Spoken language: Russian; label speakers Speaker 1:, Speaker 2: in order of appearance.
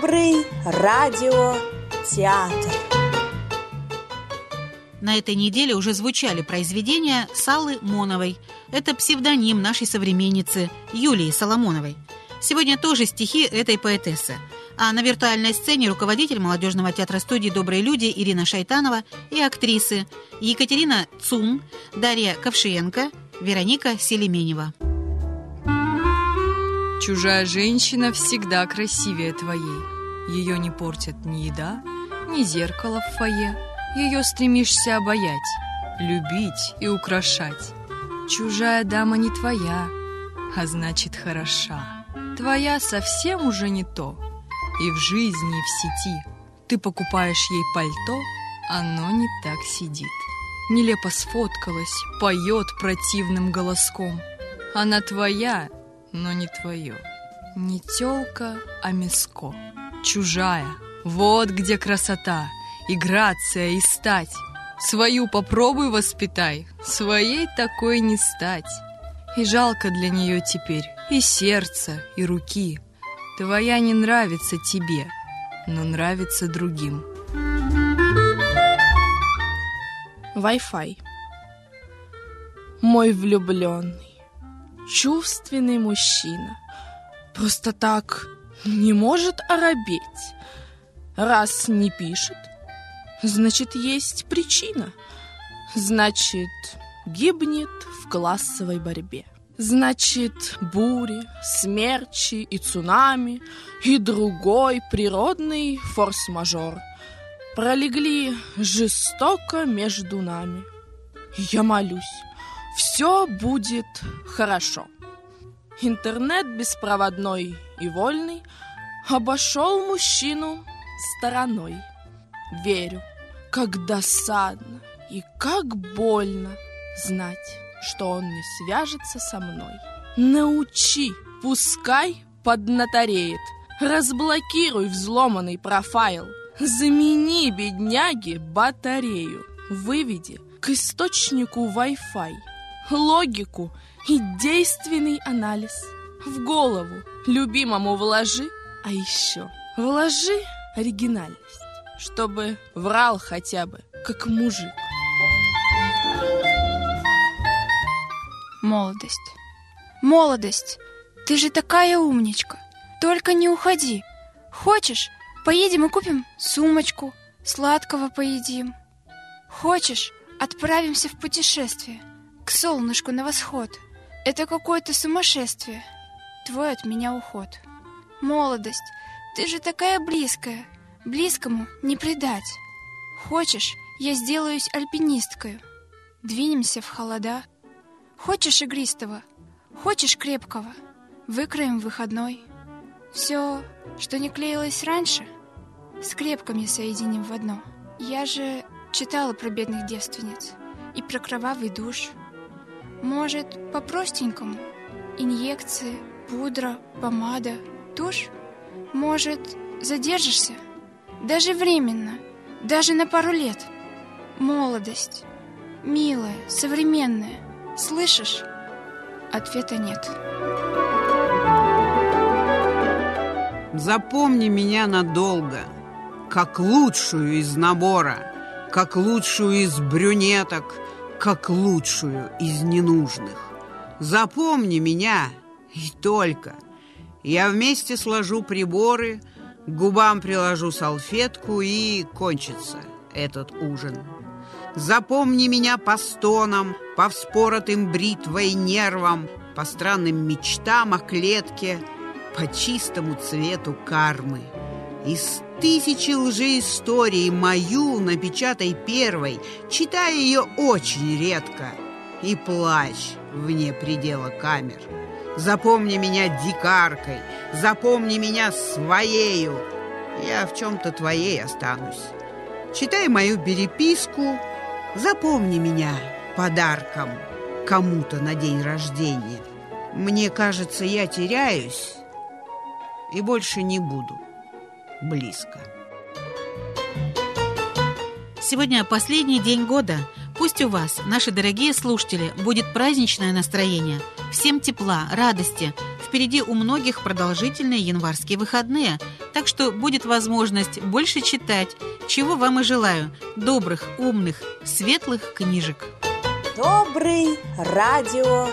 Speaker 1: Добрый радиотеатр.
Speaker 2: На этой неделе уже звучали произведения Салы Моновой. Это псевдоним нашей современницы Юлии Соломоновой. Сегодня тоже стихи этой поэтессы. А на виртуальной сцене руководитель молодежного театра студии «Добрые люди» Ирина Шайтанова и актрисы Екатерина Цум, Дарья Ковшиенко, Вероника Селеменева.
Speaker 3: Чужая женщина всегда красивее твоей. Ее не портят ни еда, ни зеркало в фойе. Ее стремишься обаять, любить и украшать. Чужая дама не твоя, а значит хороша. Твоя совсем уже не то. И в жизни, и в сети. Ты покупаешь ей пальто, оно не так сидит. Нелепо сфоткалась, поет противным голоском. Она твоя, но не твое. Не телка, а миско. Чужая. Вот где красота, и грация, и стать. Свою попробуй воспитай, своей такой не стать. И жалко для нее теперь и сердца, и руки. Твоя не нравится тебе, но нравится другим.
Speaker 4: Wi-Fi. Мой влюбленный, чувственный мужчина просто так не может оробеть. Раз не пишет, значит, есть причина. Значит, гибнет в классовой борьбе. Значит, бури, смерчи и цунами, и другой природный форс-мажор пролегли жестоко между нами. Я молюсь, все будет хорошо. Интернет беспроводной и вольный обошел мужчину стороной. Верю, как досадно и как больно знать, что он не свяжется со мной. Научи, пускай поднатореет, разблокируй взломанный профайл, замени бедняге батарею, выведи к источнику Wi-Fi, логику и действенный анализ. В голову любимому вложи, а еще вложи оригинальность, чтобы врал хотя бы как мужик.
Speaker 5: Молодость. Молодость, ты же такая умничка. Только не уходи. Хочешь, поедем и купим сумочку, сладкого поедим. Хочешь, отправимся в путешествие к солнышку на восход. Это какое-то сумасшествие. Твой от меня уход. Молодость, ты же такая близкая. Близкому не предать. Хочешь, я сделаюсь альпинисткой. Двинемся в холода. Хочешь игристого, хочешь крепкого. Выкроем выходной. Все, что не клеилось раньше, скрепками соединим в одно. Я же читала про бедных девственниц и про кровавый душ. Может, по-простенькому? Инъекции, пудра, помада, тушь? Может, задержишься? Даже временно, даже на пару лет. Молодость, милая, современная. Слышишь? Ответа нет.
Speaker 6: Запомни меня надолго, как лучшую из набора, как лучшую из брюнеток, как лучшую из ненужных. Запомни меня и только. Я вместе сложу приборы, к губам приложу салфетку и кончится этот ужин. Запомни меня по стонам, по вспоротым бритвой нервам, по странным мечтам о клетке — по чистому цвету кармы. Из тысячи лжеисторий мою напечатай первой, читая ее очень редко, и плачь вне предела камер. Запомни меня дикаркой, запомни меня своею, я в чем-то твоей останусь. Читай мою переписку, запомни меня подарком кому-то на день рождения. Мне кажется, я теряюсь, и больше не буду близко.
Speaker 2: Сегодня последний день года. Пусть у вас, наши дорогие слушатели, будет праздничное настроение. Всем тепла, радости. Впереди у многих продолжительные январские выходные, так что будет возможность больше читать, чего вам и желаю. Добрых, умных, светлых книжек.
Speaker 1: Добрый радиотеатр.